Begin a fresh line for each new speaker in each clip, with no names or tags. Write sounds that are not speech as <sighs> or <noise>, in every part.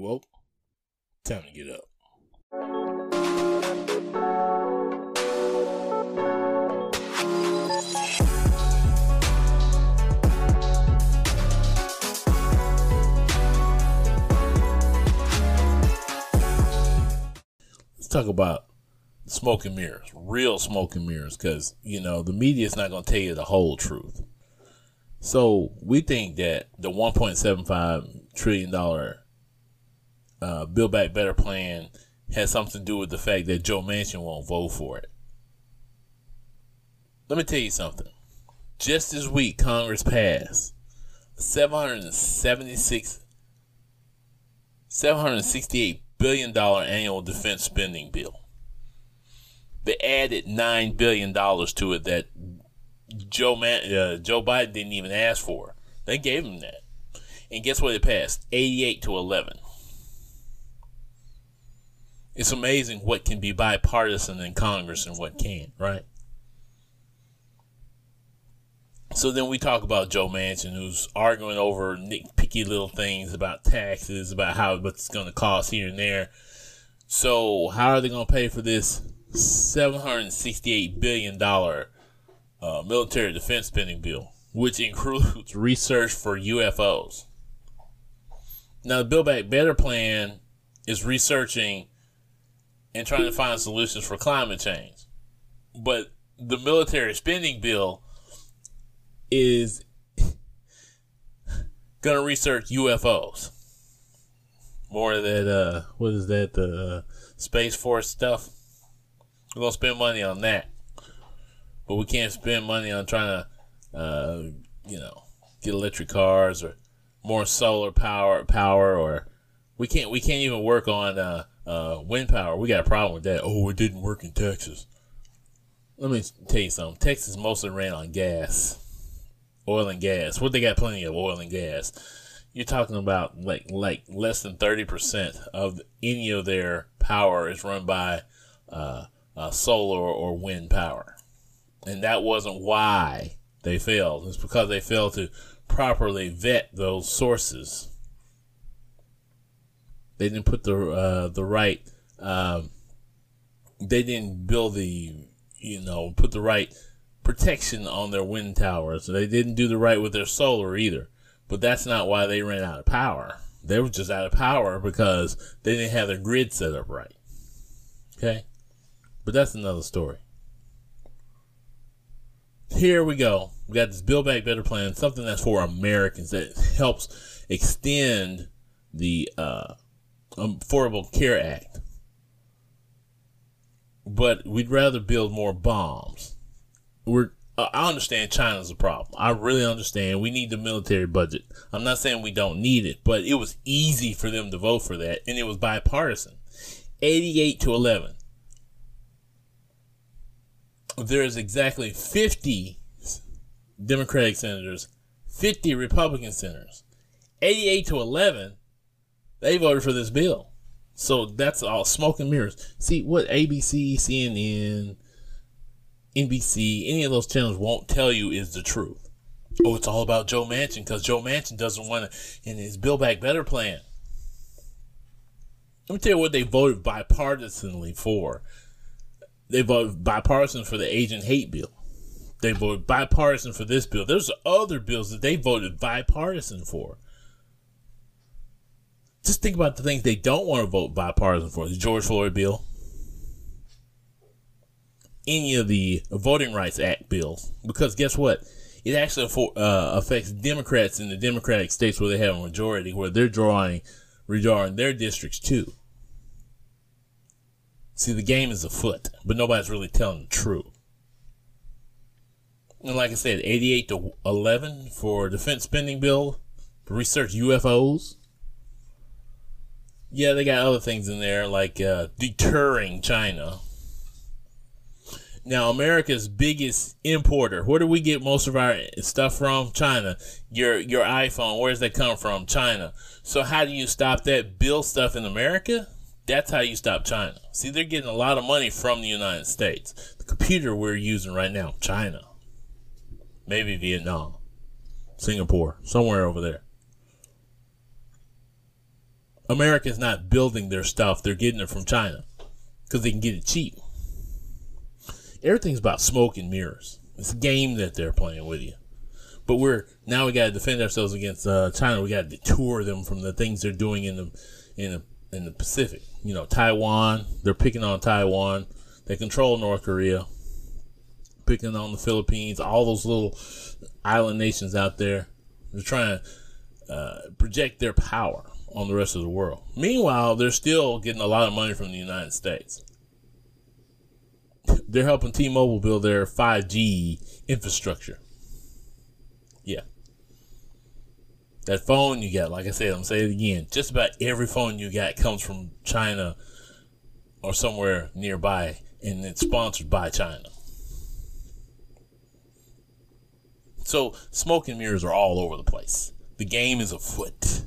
You woke? Time to get up. Let's talk about smoke and mirrors, real smoke and mirrors, because, you know, the media is not going to tell you the whole truth. So we think that the $1.75 trillion uh, Build Back Better plan has something to do with the fact that Joe Manchin won't vote for it. Let me tell you something. Just this week, Congress passed a 776 $768 billion annual defense spending bill. They added $9 billion to it that Joe Man- uh, Joe Biden didn't even ask for. They gave him that. And guess what it passed? 88 to 11. It's amazing what can be bipartisan in Congress and what can't, right? So then we talk about Joe Manchin, who's arguing over nitpicky little things about taxes, about how much it's going to cost here and there. So how are they going to pay for this $768 billion uh, military defense spending bill, which includes research for UFOs? Now, the Build Back Better plan is researching and trying to find solutions for climate change. But the military spending bill is <laughs> going to research UFOs. More of that, uh, what is that, the uh, Space Force stuff? We're going to spend money on that. But we can't spend money on trying to, uh, you know, get electric cars or more solar power, power, or we can't, we can't even work on, uh, uh, wind power. We got a problem with that. Oh, it didn't work in Texas. Let me tell you something. Texas mostly ran on gas oil and gas. What they got plenty of oil and gas. You're talking about like like less than thirty percent of any of their power is run by uh, uh, solar or wind power, and that wasn't why they failed. It's because they failed to properly vet those sources. They didn't put the uh, the right. Um, they didn't build the you know put the right protection on their wind towers. They didn't do the right with their solar either. But that's not why they ran out of power. They were just out of power because they didn't have their grid set up right. Okay? But that's another story. Here we go. We got this Build Back Better plan, something that's for Americans that helps extend the uh, Affordable Care Act. But we'd rather build more bombs we're I understand China's a problem. I really understand. We need the military budget. I'm not saying we don't need it, but it was easy for them to vote for that, and it was bipartisan. 88 to 11. There's exactly 50 Democratic senators, 50 Republican senators. 88 to 11, they voted for this bill. So that's all smoke and mirrors. See what ABC, CNN, NBC, any of those channels won't tell you is the truth. Oh, it's all about Joe Manchin because Joe Manchin doesn't want to in his Build Back Better plan. Let me tell you what they voted bipartisanly for. They voted bipartisan for the Asian hate bill. They voted bipartisan for this bill. There's other bills that they voted bipartisan for. Just think about the things they don't want to vote bipartisan for. The George Floyd bill, any of the Voting Rights Act bills because guess what? It actually uh, affects Democrats in the Democratic states where they have a majority, where they're drawing, redrawing their districts too. See, the game is afoot, but nobody's really telling the truth. And like I said, 88 to 11 for defense spending bill research UFOs. Yeah, they got other things in there like uh, deterring China now, America's biggest importer. Where do we get most of our stuff from? China. Your your iPhone. Where does that come from? China. So how do you stop that? Build stuff in America. That's how you stop China. See, they're getting a lot of money from the United States. The computer we're using right now, China. Maybe Vietnam, Singapore, somewhere over there. America's not building their stuff; they're getting it from China because they can get it cheap. Everything's about smoke and mirrors. It's a game that they're playing with you. But we're now we got to defend ourselves against uh, China. We got to detour them from the things they're doing in the in the in the Pacific. You know, Taiwan. They're picking on Taiwan. They control North Korea. Picking on the Philippines. All those little island nations out there. They're trying to uh, project their power on the rest of the world. Meanwhile, they're still getting a lot of money from the United States. <laughs> They're helping T-Mobile build their 5G infrastructure. Yeah. That phone you got, like I said, I'm saying it again. Just about every phone you got comes from China or somewhere nearby, and it's sponsored by China. So smoke and mirrors are all over the place. The game is afoot.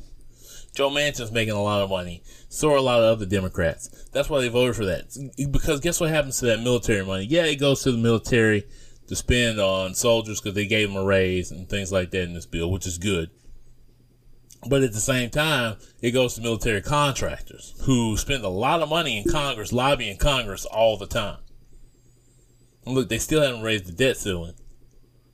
Joe Manchin's making a lot of money. So are a lot of other Democrats. That's why they voted for that. Because guess what happens to that military money? Yeah, it goes to the military to spend on soldiers because they gave them a raise and things like that in this bill, which is good. But at the same time, it goes to military contractors who spend a lot of money in Congress, lobbying Congress all the time. And look, they still haven't raised the debt ceiling.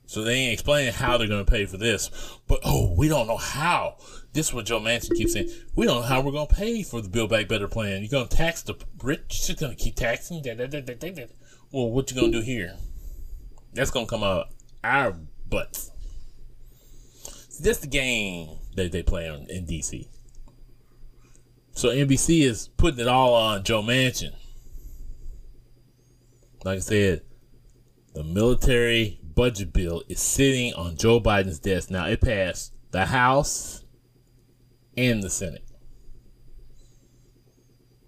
So they ain't explaining how they're going to pay for this. But, oh, we don't know how. This is what Joe Manchin keeps saying. We don't know how we're going to pay for the Build Back Better plan. You're going to tax the rich. You're going to keep taxing. Well, what you going to do here? That's going to come out our butts. See, that's the game that they play on in DC. So NBC is putting it all on Joe Manchin. Like I said, the military budget bill is sitting on Joe Biden's desk. Now it passed the House and the Senate.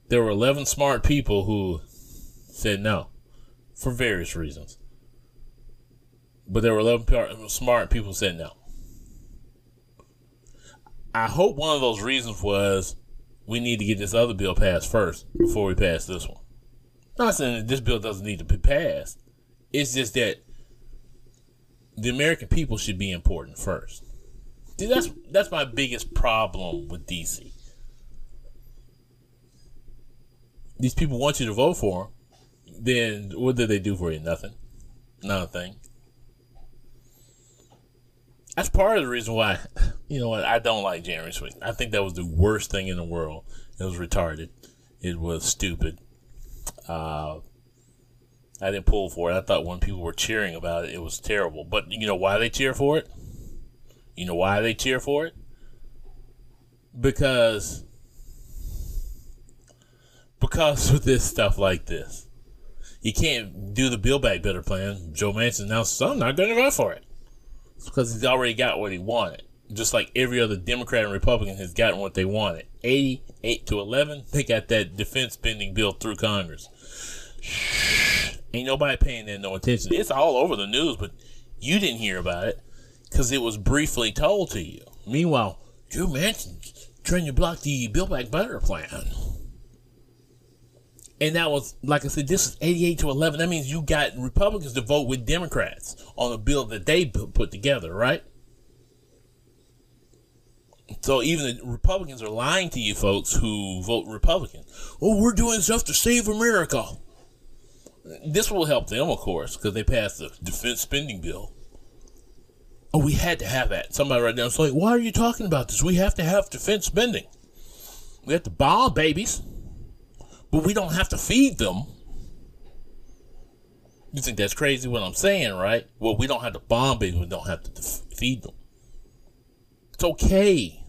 There were 11 smart people who said no for various reasons. But there were 11 smart people who said no. I hope one of those reasons was we need to get this other bill passed first before we pass this one. Not saying that this bill doesn't need to be passed. It's just that the American people should be important first. See, that's that's my biggest problem with DC. These people want you to vote for them. Then what do they do for you? Nothing. Not a thing. That's part of the reason why, you know what, I don't like January 6th. I think that was the worst thing in the world. It was retarded. It was stupid. Uh, I didn't pull for it. I thought when people were cheering about it, it was terrible. But you know why they cheer for it? You know why they cheer for it? Because because of this stuff like this. You can't do the Build Back Better plan. Joe Manchin so I'm not going to vote for it. It's because he's already got what he wanted. Just like every other Democrat and Republican has gotten what they wanted. 88 to 11, they got that defense spending bill through Congress. Ain't nobody paying that no attention. It's all over the news, but you didn't hear about it because it was briefly told to you. Meanwhile, Joe Manchin trying to block the Build Back Better plan. And that was, like I said, this is 88 to 11. That means you got Republicans to vote with Democrats on a bill that they put together, right? So even the Republicans are lying to you folks who vote Republican. Oh, we're doing stuff to save America. This will help them, of course, because they passed the defense spending bill. Oh, we had to have that. Somebody right now is like, why are you talking about this? We have to have defense spending. We have to bomb babies but we don't have to feed them. You think that's crazy what I'm saying, right? Well, we don't have to bomb babies. we don't have to feed them. It's okay.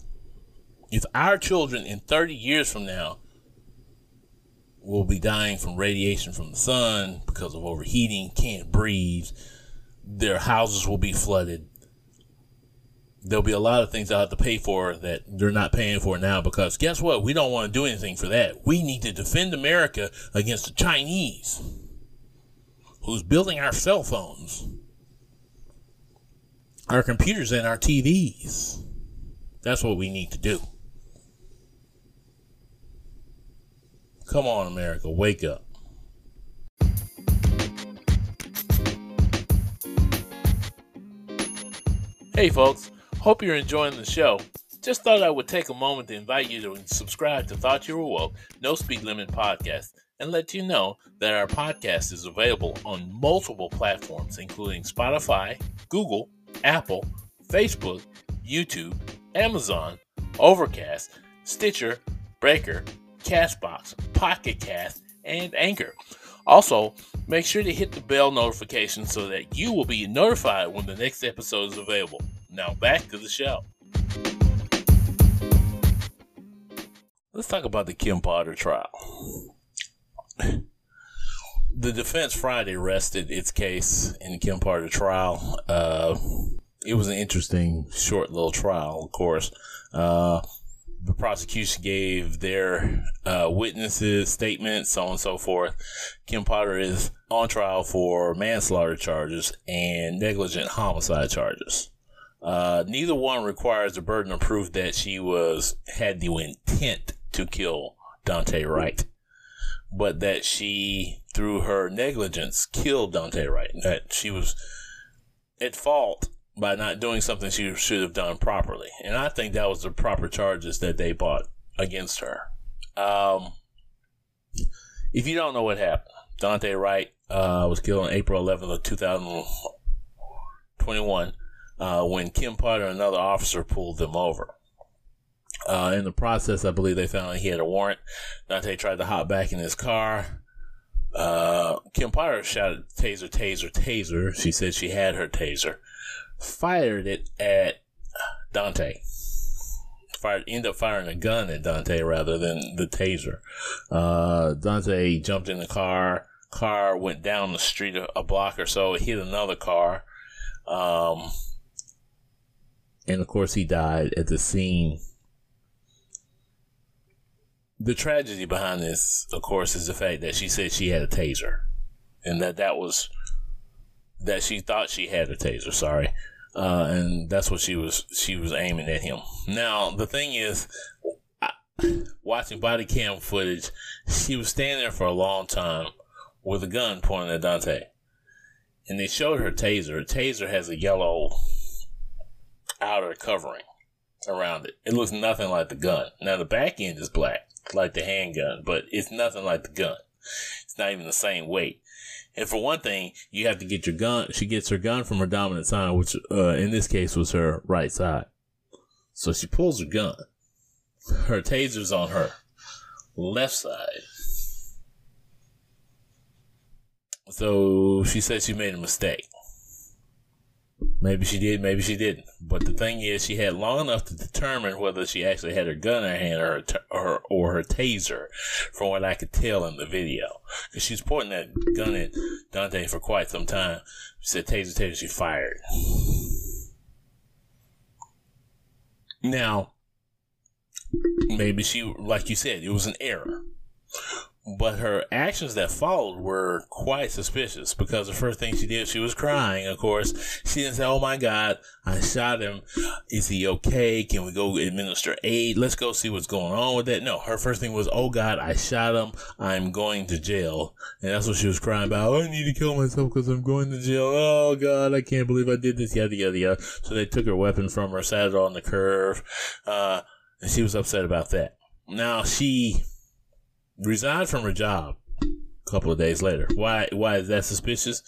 If our children in 30 years from now will be dying from radiation from the sun because of overheating, can't breathe, their houses will be flooded, there'll be a lot of things I'll have to pay for that they're not paying for now because guess what? We don't want to do anything for that. We need to defend America against the Chinese who's building our cell phones, our computers, and our TVs. That's what we need to do. Come on, America, wake up. Hey, folks. Hope you're enjoying the show. just thought I would take a moment to invite you to subscribe to Thought You Were Woke, No Speed Limit Podcast, and let you know that our podcast is available on multiple platforms, including Spotify, Google, Apple, Facebook, YouTube, Amazon, Overcast, Stitcher, Breaker, Castbox, Pocket Cast, and Anchor. Also, make sure to hit the bell notification so that you will be notified when the next episode is available. Now, back to the show. Let's talk about the Kim Potter trial. The defense Friday rested its case in the Kim Potter trial. Uh, it was an interesting, short little trial, of course. Uh, the prosecution gave their uh, witnesses statements, so on and so forth. Kim Potter is on trial for manslaughter charges and negligent homicide charges. Uh, neither one requires the burden of proof that she was had the intent to kill Daunte Wright, but that she, through her negligence, killed Daunte Wright. That she was at fault by not doing something she should have done properly. And I think that was the proper charges that they brought against her. Um, if you don't know what happened, Daunte Wright uh, was killed on April 11th of 2021 uh, when Kim Potter and another officer pulled them over. Uh, in the process, I believe they found he had a warrant. Daunte tried to hop back in his car. Uh, Kim Potter shouted, taser, taser, taser. She said she had her taser fired it at Daunte. Fired, ended up firing a gun at Daunte rather than the taser. Uh, Daunte jumped in the car. Car went down the street a, a block or so. It hit another car. Um, and of course, he died at the scene. The tragedy behind this, of course, is the fact that she said she had a taser, and that that was that she thought she had a taser. Sorry, uh, and that's what she was she was aiming at him. Now the thing is, watching body cam footage, she was standing there for a long time with a gun pointing at Daunte, and they showed her taser. Taser has a yellow outer covering around it. It looks nothing like the gun. Now the back end is black, like the handgun, but it's nothing like the gun. It's not even the same weight. And for one thing, you have to get your gun. She gets her gun from her dominant side, which uh, in this case was her right side. So she pulls her gun. Her taser's on her left side. So she said she made a mistake. Maybe she did, maybe she didn't. But the thing is, she had long enough to determine whether she actually had her gun in her hand or her, t- or, or her taser, from what I could tell in the video. Because she was pointing that gun at Daunte for quite some time. She said, taser, taser, she fired. Now, maybe she, like you said, it was an error. But her actions that followed were quite suspicious because the first thing she did, she was crying, of course. She didn't say, Oh my God, I shot him. Is he okay? Can we go administer aid? Let's go see what's going on with that. No, her first thing was, Oh God, I shot him. I'm going to jail. And that's what she was crying about. Oh, I need to kill myself because I'm going to jail. Oh God, I can't believe I did this, yada, yada, yada. So they took her weapon from her, sat it on the curve. Uh, and she was upset about that. Now she, resigned from her job a couple of days later. Why? Why is that suspicious?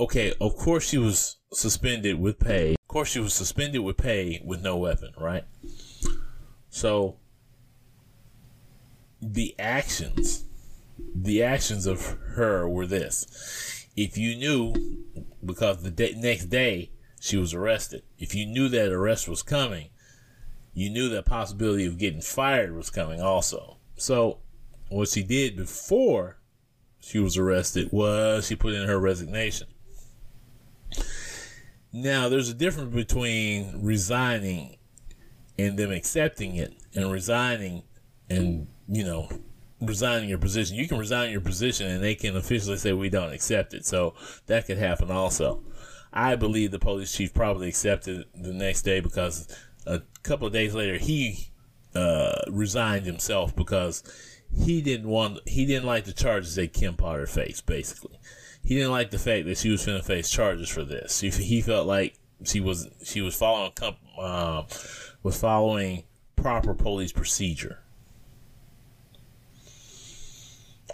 Okay, of course she was suspended with pay. Of course she was suspended with pay with no weapon, right? So the actions, the actions of her were this: if you knew, because the next day she was arrested, if you knew that arrest was coming, you knew that possibility of getting fired was coming also. So what she did before she was arrested was she put in her resignation. Now, there's a difference between resigning and them accepting it and resigning and, you know, resigning your position. You can resign your position and they can officially say we don't accept it. So that could happen also. I believe the police chief probably accepted the next day because a couple of days later he uh, resigned himself because he didn't want he didn't like the charges that Kim Potter faced. Basically, he didn't like the fact that she was going to face charges for this. He, felt like she was she was following uh, was following proper police procedure.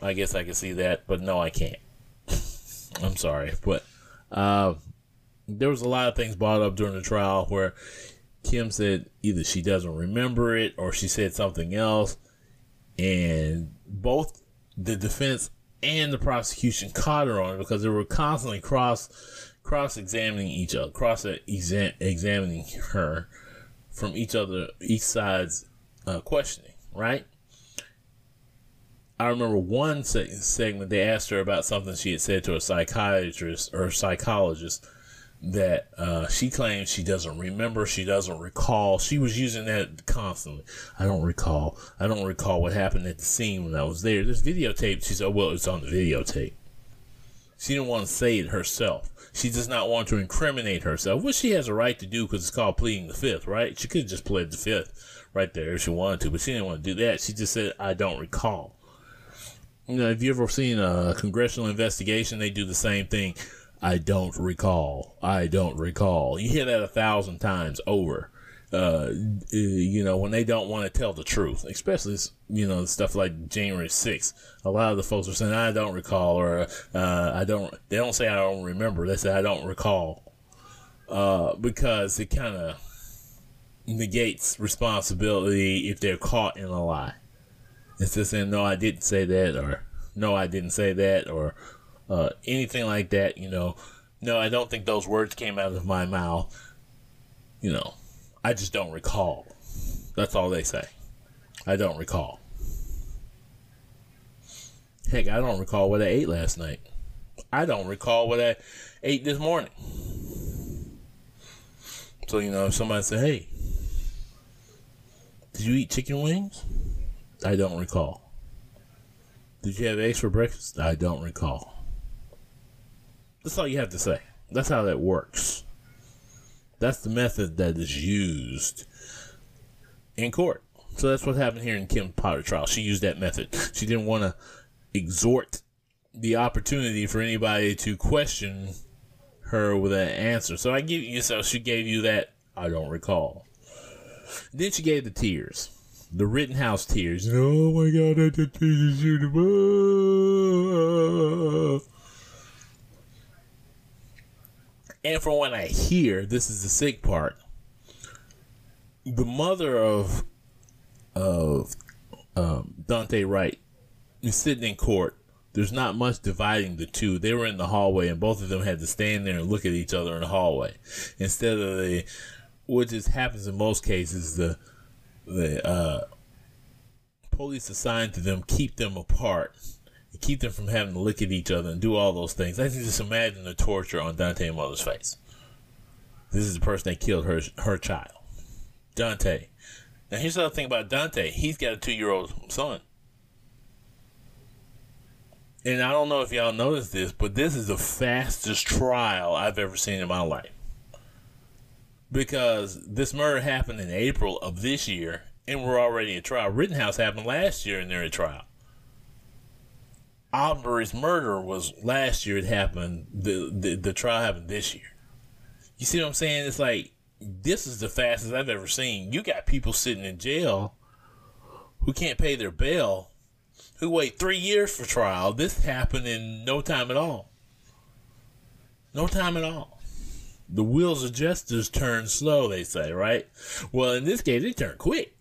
I guess I can see that, but no, I can't. <laughs> I'm sorry, but uh, there was a lot of things brought up during the trial where Kim said either she doesn't remember it or she said something else, and both the defense and the prosecution caught her on it because they were constantly cross cross examining each other, cross examining her from each other, each side's uh, questioning, right? I remember one segment they asked her about something she had said to a psychiatrist or psychologist that uh, she claims she doesn't remember, she doesn't recall. She was using that constantly. I don't recall. I don't recall what happened at the scene when I was there. This videotape, she said, oh, well, it's on the videotape. She didn't want to say it herself. She does not want to incriminate herself, which she has a right to do because it's called pleading the fifth, right? She could have just pled the fifth right there if she wanted to, but she didn't want to do that. She just said, I don't recall. You know, have you ever seen a congressional investigation? They do the same thing I don't recall. I don't recall. You hear that a thousand times over. Uh, you know, when they don't want to tell the truth, especially, you know, stuff like January 6th, a lot of the folks are saying, I don't recall, or, uh, I don't, they don't say I don't remember. They say I don't recall. Uh, because it kind of negates responsibility if they're caught in a lie. It's just saying, no, I didn't say that, or no, I didn't say that, or, uh, anything like that, you know. No, I don't think those words came out of my mouth. You know, I just don't recall. That's all they say. I don't recall. Heck, I don't recall what I ate last night. I don't recall what I ate this morning. So, you know, if somebody said, hey, did you eat chicken wings? I don't recall. Did you have eggs for breakfast? I don't recall. That's all you have to say. That's how that works. That's the method that is used in court. So that's what happened here in Kim Potter trial. She used that method. She didn't want to exhort the opportunity for anybody to question her with an answer. So I give you so she gave you that I don't recall. Then she gave the tears. The Rittenhouse tears. Oh my god, I did tears And from what I hear, this is the sick part. The mother of of um, Daunte Wright is sitting in court. There's not much dividing the two. They were in the hallway, and both of them had to stand there and look at each other in the hallway instead of the, what just happens in most cases. The the uh, police assigned to them keep them apart keep them from having to look at each other and do all those things. I can just imagine the torture on Daunte and mother's face. This is the person that killed her her child, Daunte. Now here's the other thing about Daunte. He's got a two year old son. And I don't know if y'all noticed this, but this is the fastest trial I've ever seen in my life. Because this murder happened in April of this year, and we're already in trial. Rittenhouse happened last year, and they're in trial. Arbery's murder was last year. It happened. The, the the trial happened this year. You see what I'm saying? It's like this is the fastest I've ever seen. You got people sitting in jail who can't pay their bail, who wait three years for trial. This happened in no time at all. No time at all. The wheels of justice turn slow, they say, right? Well, in this case, they turn quick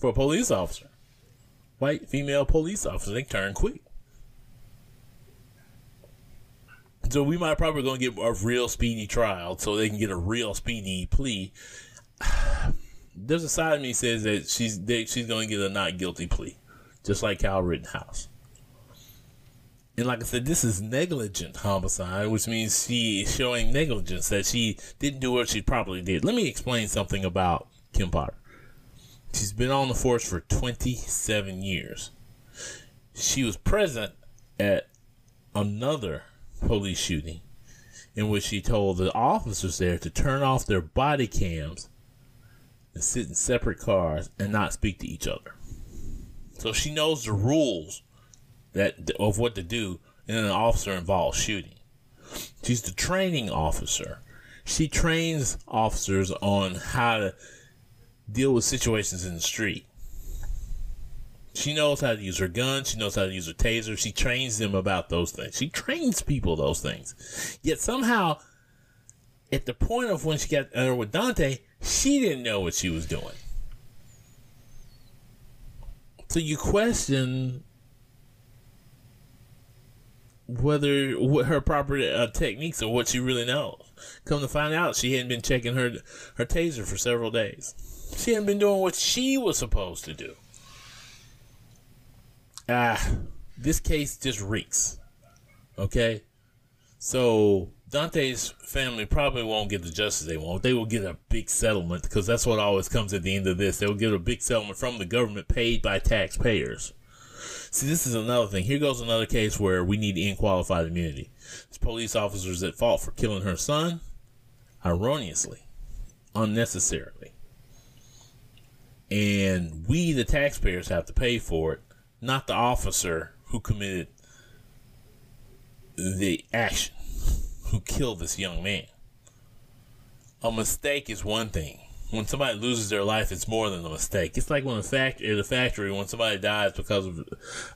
for a police officer. White female police officer, they turn quick. So we might probably to get a real speedy trial so they can get a real speedy plea. <sighs> There's a side of me says that she's she's going to get a not guilty plea, just like Kyle Rittenhouse. And like I said, this is negligent homicide, which means she is showing negligence that she didn't do what she probably did. Let me explain something about Kim Potter. She's been on the force for 27 years. She was present at another police shooting in which he told the officers there to turn off their body cams and sit in separate cars and not speak to each other. So she knows the rules that of what to do in an officer involved shooting. She's the training officer. She trains officers on how to deal with situations in the street. She knows how to use her gun. She knows how to use her taser. She trains them about those things. She trains people those things. Yet somehow, at the point of when she got uh, with Daunte, she didn't know what she was doing. So you question whether what her proper uh, techniques or what she really knows. Come to find out, she hadn't been checking her her taser for several days. She hadn't been doing what she was supposed to do. Ah, this case just reeks. Okay, so Daunte's family probably won't get the justice they want. They will get a big settlement because that's what always comes at the end of this. They will get a big settlement from the government paid by taxpayers. See, this is another thing. Here goes another case where we need end qualified immunity. It's police officers at fault for killing her son, erroneously, unnecessarily. And we, the taxpayers, have to pay for it, not the officer who committed the action, who killed this young man. A mistake is one thing when somebody loses their life, it's more than a mistake. It's like when a factory, a factory, when somebody dies because of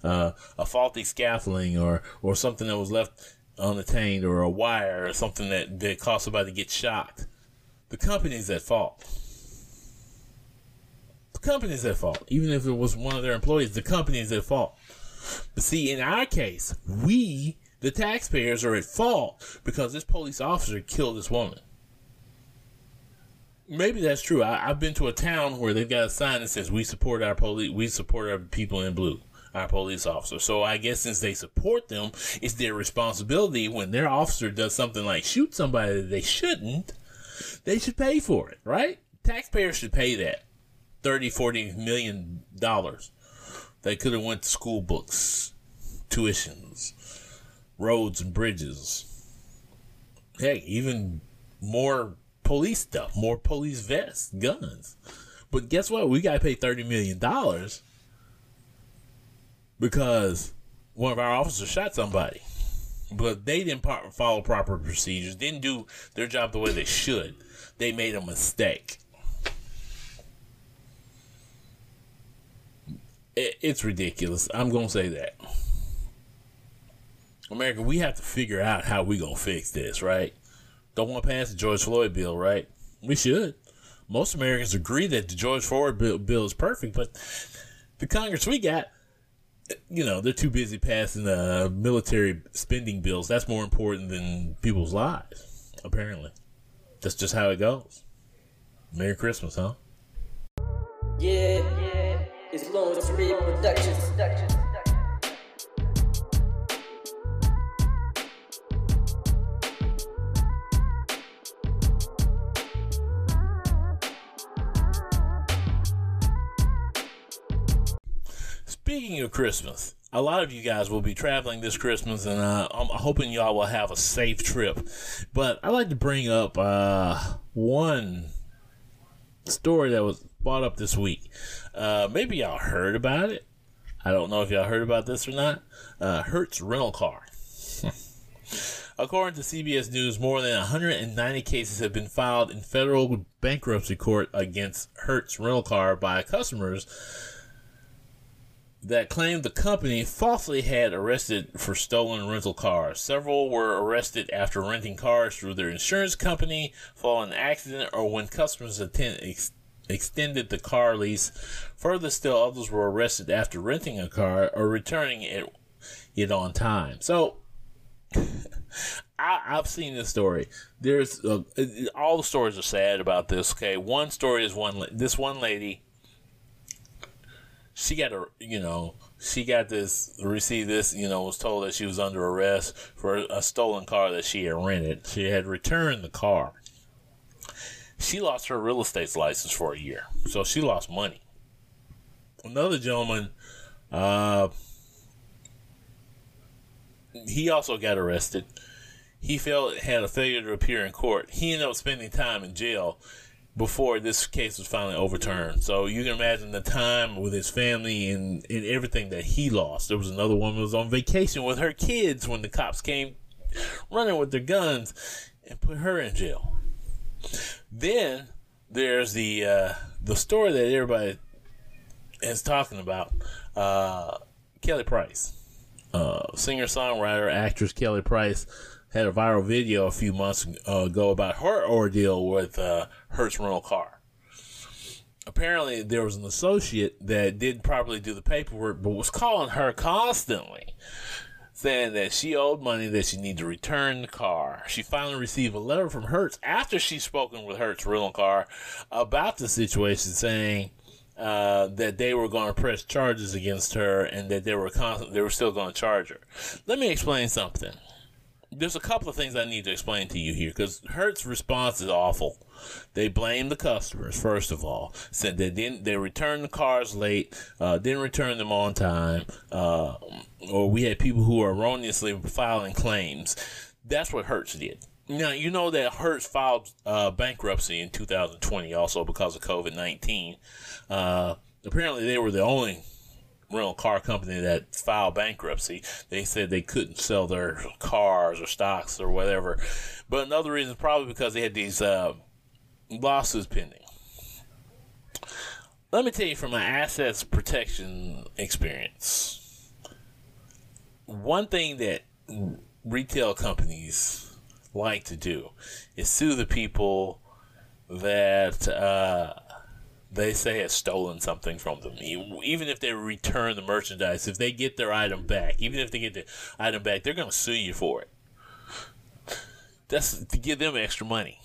uh, a faulty scaffolding or or something that was left unattained or a wire or something that, that caused somebody to get shocked. The company's at fault. Company's at fault. Even if it was one of their employees, the company is at fault. But see, in our case, we, the taxpayers, are at fault because this police officer killed this woman. Maybe that's true. I, have been to a town where they've got a sign that says "We support our police. We support our people in blue, our police officers." So I guess since they support them, it's their responsibility when their officer does something like shoot somebody that they shouldn't. They should pay for it, right? Taxpayers should pay that 30, 40 million dollars. They could have went to school books, tuitions, roads and bridges. Hey, even more police stuff, more police vests, guns. But guess what? We got to pay thirty million dollars because one of our officers shot somebody, but they didn't follow proper procedures, didn't do their job the way they should. They made a mistake. It's ridiculous. I'm gonna say that. America, we have to figure out how we gonna fix this, right? don't want to pass the George Floyd bill, right? We should. Most Americans agree that the George Floyd bill, bill is perfect, but the Congress we got, you know, they're too busy passing the military spending bills. That's more important than people's lives, apparently. That's just how it goes. Merry Christmas, huh? Yeah, Productions. Speaking of Christmas, a lot of you guys will be traveling this Christmas, and uh, I'm hoping y'all will have a safe trip. But I'd like to bring up uh, one story that was brought up this week. Uh, maybe y'all heard about it. I don't know if y'all heard about this or not. Uh, Hertz rental car. <laughs> According to CBS News, more than 190 cases have been filed in federal bankruptcy court against Hertz rental car by customers that claimed the company falsely had arrested for stolen rental cars. Several were arrested after renting cars through their insurance company following an accident or when customers attend, ex, extended the car lease. Further still, others were arrested after renting a car or returning it, it on time. So, <laughs> I, have seen this story. There's all the stories are sad about this. Okay, one story is one. This one lady she got a you know she got this received this you know was told that she was under arrest for a stolen car that she had rented she had returned the car she lost her real estate license for a year so she lost money another gentleman uh he also got arrested he failed, had a failure to appear in court he ended up spending time in jail before this case was finally overturned. So you can imagine the time with his family and, and everything that he lost. There was another woman who was on vacation with her kids when the cops came running with their guns and put her in jail. Then there's the uh, the story that everybody is talking about. Uh, Kelly Price, uh, singer songwriter actress Kelly Price, had a viral video a few months ago about her ordeal with uh, Hertz rental car. Apparently, there was an associate that didn't properly do the paperwork, but was calling her constantly saying that she owed money that she needed to return the car. She finally received a letter from Hertz after she'd spoken with Hertz Rental Car about the situation, saying uh, that they were going to press charges against her and that they were con- they were still going to charge her. Let me explain something. There's a couple of things I need to explain to you here because Hertz response is awful. They blame the customers first of all, said they didn't they returned the cars late, uh, didn't return them on time, uh, or we had people who were erroneously filing claims. That's what Hertz did. Now, you know that Hertz filed uh, bankruptcy in 2020 also because of COVID 19. Uh, apparently, they were the only rental car company that filed bankruptcy. They said they couldn't sell their cars or stocks or whatever. But another reason is probably because they had these uh, lawsuits pending. Let me tell you from my assets protection experience. One thing that retail companies like to do is sue the people that uh, they say has stolen something from them. Even if they return the merchandise, if they get their item back, even if they get the item back, they're going to sue you for it. That's to give them extra money.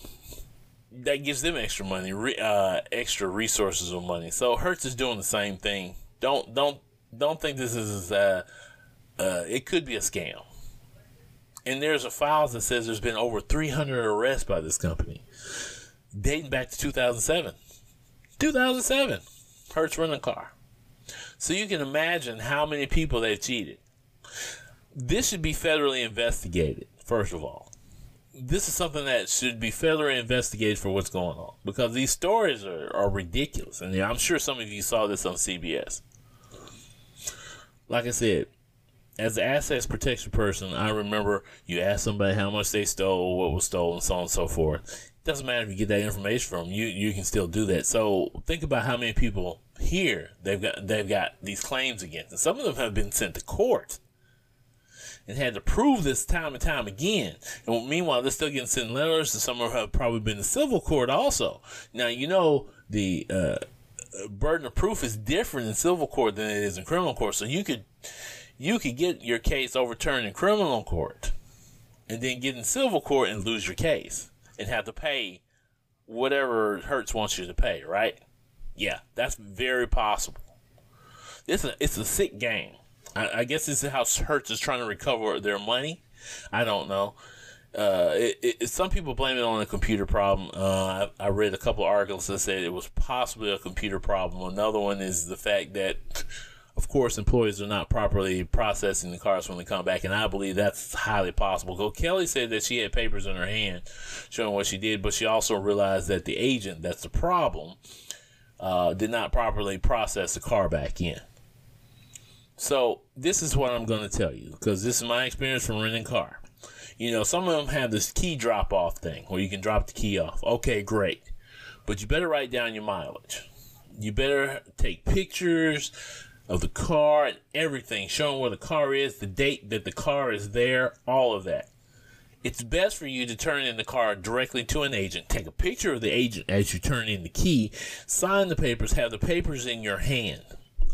That gives them extra money, uh, extra resources of money. So Hertz is doing the same thing. Don't don't don't think this is uh, uh, it could be a scam and there's a file that says there's been over 300 arrests by this company, dating back to 2007. 2007, Hertz renting car. So you can imagine how many people they've cheated. This should be federally investigated, first of all. This is something that should be federally investigated for what's going on because these stories are, are ridiculous. And I'm sure some of you saw this on CBS. Like I said, as an assets protection person, I remember you ask somebody how much they stole, what was stolen, so on and so forth. It doesn't matter if you get that information from you, you can still do that. So think about how many people here they've got they've got these claims against, and some of them have been sent to court and had to prove this time and time again. And meanwhile, they're still getting sent letters, and some of them have probably been in civil court also. Now you know the uh, burden of proof is different in civil court than it is in criminal court, so you could you could get your case overturned in criminal court and then get in civil court and lose your case and have to pay whatever Hertz wants you to pay, right? Yeah, that's very possible. It's a, it's a sick game. I, I guess this is how Hertz is trying to recover their money. I don't know. Uh, it, it, some people blame it on a computer problem. Uh, I, I, read a couple articles that said it was possibly a computer problem. Another one is the fact that of course, employees are not properly processing the cars when they come back, and I believe that's highly possible. So Kelly said that she had papers in her hand showing what she did, but she also realized that the agent, that's the problem, uh, did not properly process the car back in. So this is what I'm going to tell you because this is my experience from renting car. You know, some of them have this key drop off thing where you can drop the key off. Okay, great. But you better write down your mileage. You better take pictures, of the car and everything, showing where the car is, the date that the car is there, all of that. It's best for you to turn in the car directly to an agent. Take a picture of the agent as you turn in the key, sign the papers, have the papers in your hand.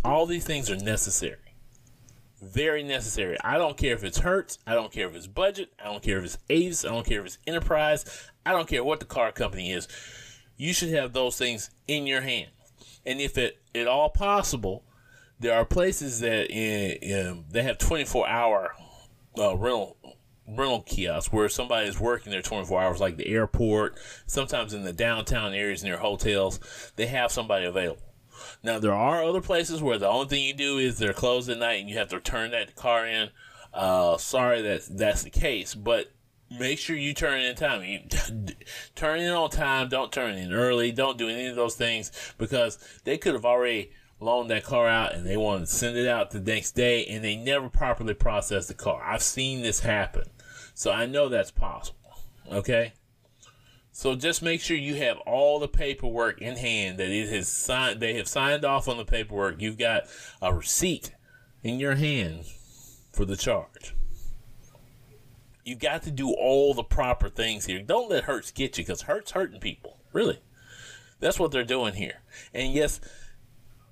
All these things are necessary. Very necessary. I don't care if it's Hertz. I don't care if it's budget. I don't care if it's Avis. I don't care if it's Enterprise. I don't care what the car company is. You should have those things in your hand. And if it at all possible, there are places that in, in they have 24 hour uh, rental rental kiosks where somebody is working there 24 hours, like the airport. Sometimes in the downtown areas near hotels, they have somebody available. Now there are other places where the only thing you do is they're closed at night and you have to turn that car in. Uh, sorry that that's the case, but make sure you turn in time. You turn in on time. Don't turn in early. Don't do any of those things because they could have already loaned that car out and they wanted to send it out the next day and they never properly processed the car. I've seen this happen. So I know that's possible. Okay? So just make sure you have all the paperwork in hand that it has signed. They have signed off on the paperwork. You've got a receipt in your hand for the charge. You've got to do all the proper things here. Don't let Hertz get you because Hertz hurting people. Really. That's what they're doing here. And yes,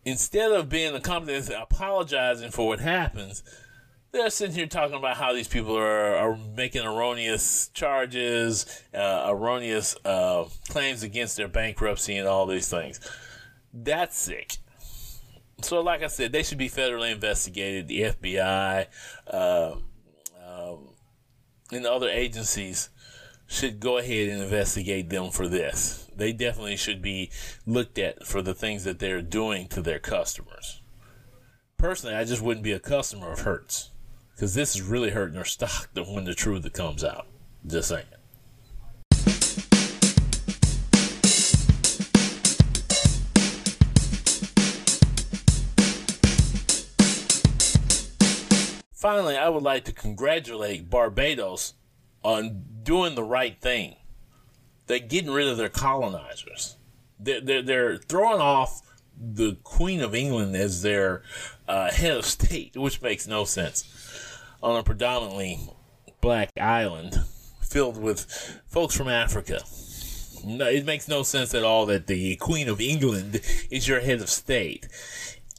instead of being a company that's apologizing for what happens, they're sitting here talking about how these people are, are making erroneous charges, uh, erroneous uh, claims against their bankruptcy, and all these things. That's sick. So, like I said, they should be federally investigated. The FBI uh, um, and other agencies should go ahead and investigate them for this. They definitely should be looked at for the things that they're doing to their customers. Personally, I just wouldn't be a customer of Hertz because this is really hurting their stock <laughs> when the truth comes out. Just saying. Finally, I would like to congratulate Barbados on doing the right thing. They're getting rid of their colonizers. They're, they're, they're throwing off the Queen of England as their uh, head of state, which makes no sense on a predominantly black island filled with folks from Africa. No, it makes no sense at all that the Queen of England is your head of state.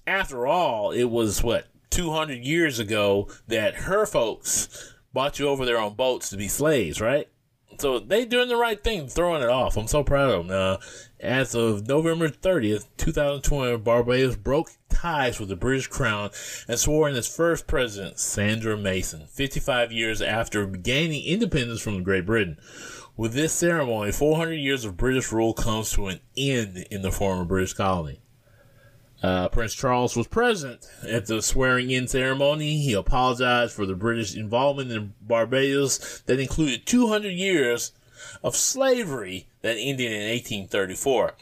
After all, it was what 200 years ago that her folks bought you over there on boats to be slaves, right? So they doing the right thing, throwing it off. I'm so proud of them. Uh, as of November 30th, 2020, Barbados broke ties with the British Crown and swore in its first president, Sandra Mason, 55 years after gaining independence from Great Britain. With this ceremony, 400 years of British rule comes to an end in the former British colony. Uh, Prince Charles was present at the swearing in ceremony. He apologized for the British involvement in Barbados that included 200 years of slavery that ended in 1834.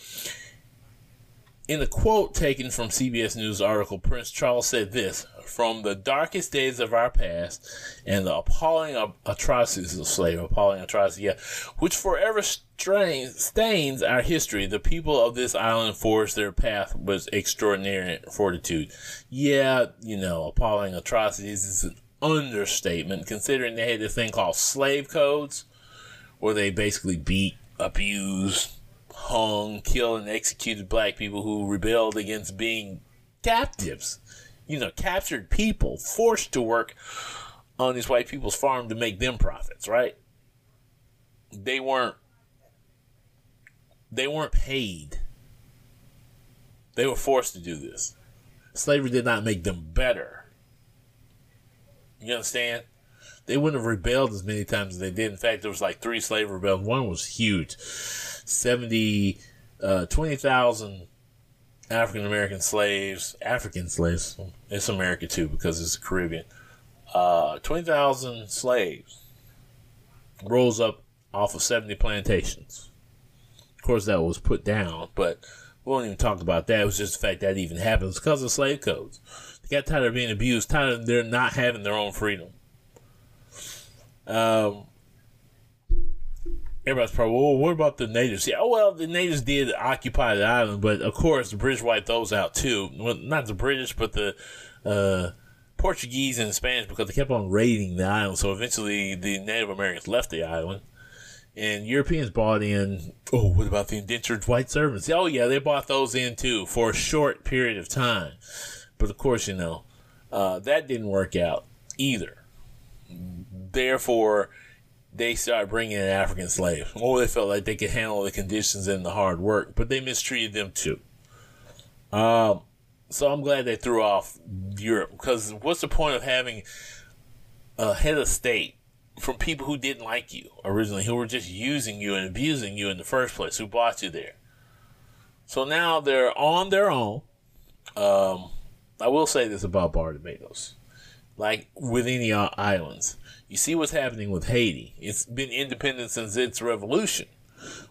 In a quote taken from CBS News article, Prince Charles said this From the darkest days of our past and the appalling atrocities of slavery, appalling atrocities, yeah, which forever strains, stains our history, the people of this island forged their path with extraordinary fortitude. Yeah, you know, appalling atrocities is an understatement considering they had this thing called slave codes where they basically beat, abused, hung, killed, and executed black people who rebelled against being captives. You know, captured people forced to work on these white people's farm to make them profits, right? They weren't they weren't paid. They were forced to do this. Slavery did not make them better. You understand? They wouldn't have rebelled as many times as they did. In fact, there was like three slave rebellions. One was huge. 70, uh, 20,000 African American slaves, African slaves. It's America too because it's the Caribbean. Uh, 20,000 slaves rose up off of 70 plantations. Of course, that was put down, but we won't even talk about that. It was just the fact that even happens because of slave codes. They got tired of being abused, tired of their not having their own freedom. Um, everybody's probably, well, what about the natives? Yeah, oh, well, the natives did occupy the island, but of course, the British wiped those out too. Well, not the British, but the uh, Portuguese and Spanish because they kept on raiding the island. So eventually, the Native Americans left the island. And Europeans bought in, oh, what about the indentured white servants? Oh, yeah, they bought those in too for a short period of time. But of course, you know, uh, that didn't work out either. Therefore, they started bringing in African slaves. Oh, they felt like they could handle the conditions and the hard work, but they mistreated them too. Um, so I'm glad they threw off Europe because what's the point of having a head of state from people who didn't like you originally, who were just using you and abusing you in the first place, who brought you there? So now they're on their own. Um, I will say this about Barbados, like with any islands, you see what's happening with Haiti. It's been independent since its revolution.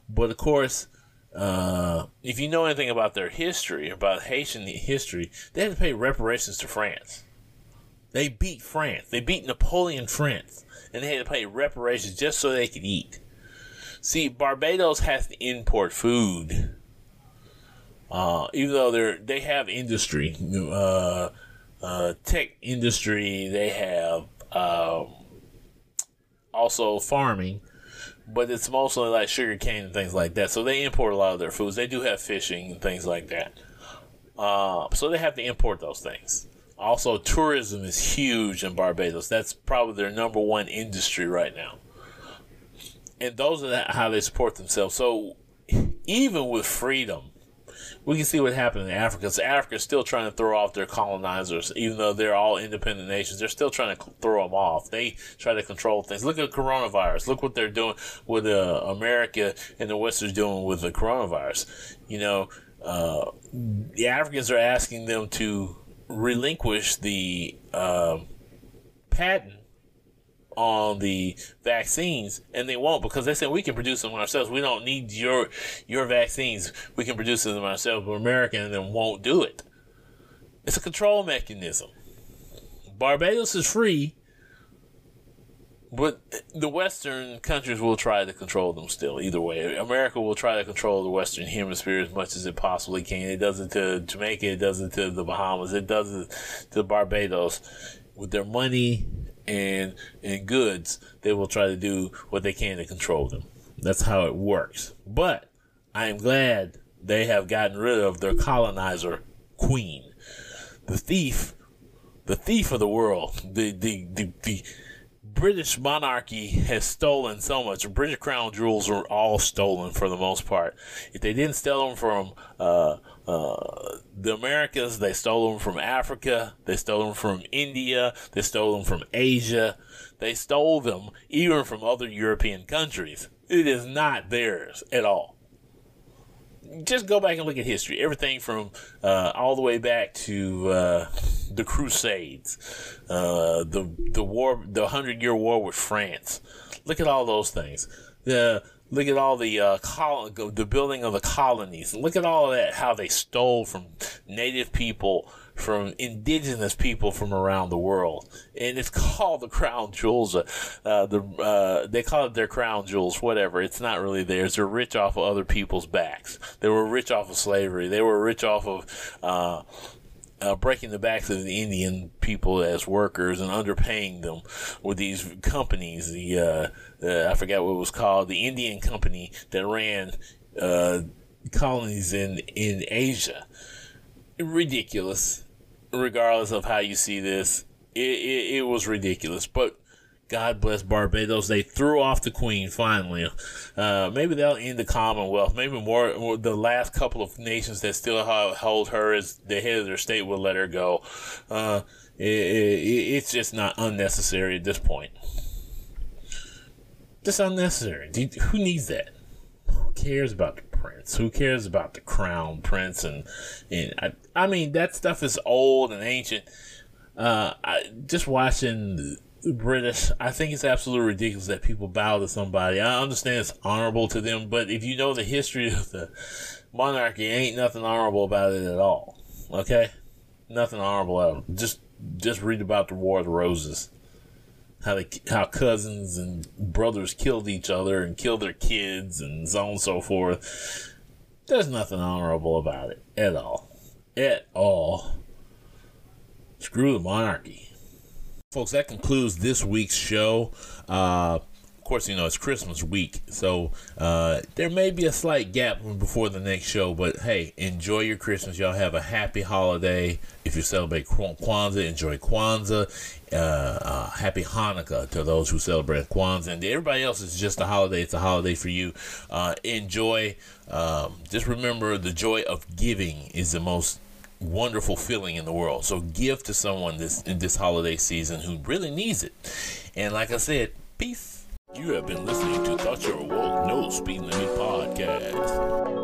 But of course, uh, if you know anything about their history, about Haitian history, they had to pay reparations to France. They beat France. They beat Napoleon France. And they had to pay reparations just so they could eat. See, Barbados has to import food. Uh, even though they're they have industry, uh, uh, tech industry, they have um, also farming, but it's mostly like sugar cane and things like that. So they import a lot of their foods. They do have fishing and things like that. Uh, so they have to import those things. Also, tourism is huge in Barbados. That's probably their number one industry right now. And those are how they support themselves. So even with freedom, we can see what happened in Africa. So Africa is still trying to throw off their colonizers, even though they're all independent nations. They're still trying to throw them off. They try to control things. Look at coronavirus. Look what they're doing with uh, America and the West is doing with the coronavirus. You know, uh, the Africans are asking them to relinquish the uh, patent on the vaccines, and they won't because they said we can produce them ourselves. We don't need your your vaccines. We can produce them ourselves. But American and them won't do it. It's a control mechanism. Barbados is free, but the Western countries will try to control them still. Either way, America will try to control the Western Hemisphere as much as it possibly can. It does it to Jamaica. It does it to the Bahamas. It does it to Barbados with their money and and goods, they will try to do what they can to control them. That's how it works. But I am glad they have gotten rid of their colonizer queen, the thief, the thief of the world, the the the, the British monarchy has stolen so much. The British crown jewels are all stolen for the most part. If they didn't steal them from uh, uh, the Americans, they stole them from Africa, they stole them from India, they stole them from Asia, they stole them even from other European countries. It is not theirs at all. Just go back and look at history. Everything from uh, all the way back to uh, the Crusades, uh, the the war, the Hundred Year War with France. Look at all those things. The Look at all the uh, col- the building of the colonies. Look at all that how they stole from native people, from indigenous people from around the world, and it's <laughs> called the crown jewels. Uh, uh, the uh, they call it their crown jewels, whatever. It's not really theirs. They're rich off of other people's backs. They were rich off of slavery. They were rich off of uh, breaking the backs of the Indian people as workers and underpaying them with these companies. The uh, uh, I forgot what it was called, the Indian company that ran uh, colonies in in Asia. Ridiculous, regardless of how you see this. It, it, it was ridiculous, but God bless Barbados. They threw off the Queen finally. Uh, maybe they'll end the Commonwealth. Maybe more, more, the last couple of nations that still hold her as the head of their state will let her go. Uh, it, it, it's just not unnecessary at this point. Just unnecessary. You, who needs that? Who cares about the prince? Who cares about the crown prince? And and I, I mean that stuff is old and ancient. Uh, I, just watching British. I think it's absolutely ridiculous that people bow to somebody. I understand it's honorable to them, but if you know the history of the monarchy, ain't nothing honorable about it at all. Okay, nothing honorable at all. Just just read about the War of the Roses. How they, how cousins and brothers killed each other and killed their kids and so on and so forth. There's nothing honorable about it at all. At all. Screw the monarchy. Folks, that concludes this week's show. Uh, of course, you know, it's Christmas week, so uh, there may be a slight gap before the next show, but hey, enjoy your Christmas. Y'all have a happy holiday. If you celebrate Kwanzaa, enjoy Kwanzaa. Uh, uh, happy Hanukkah to those who celebrate Kwanzaa. And everybody else is just a holiday. It's a holiday for you. Uh, enjoy. Um, just remember the joy of giving is the most wonderful feeling in the world. So give to someone this this holiday season who really needs it. And like I said, peace. You have been listening to Thought You're Woke No Speed Limit Podcast.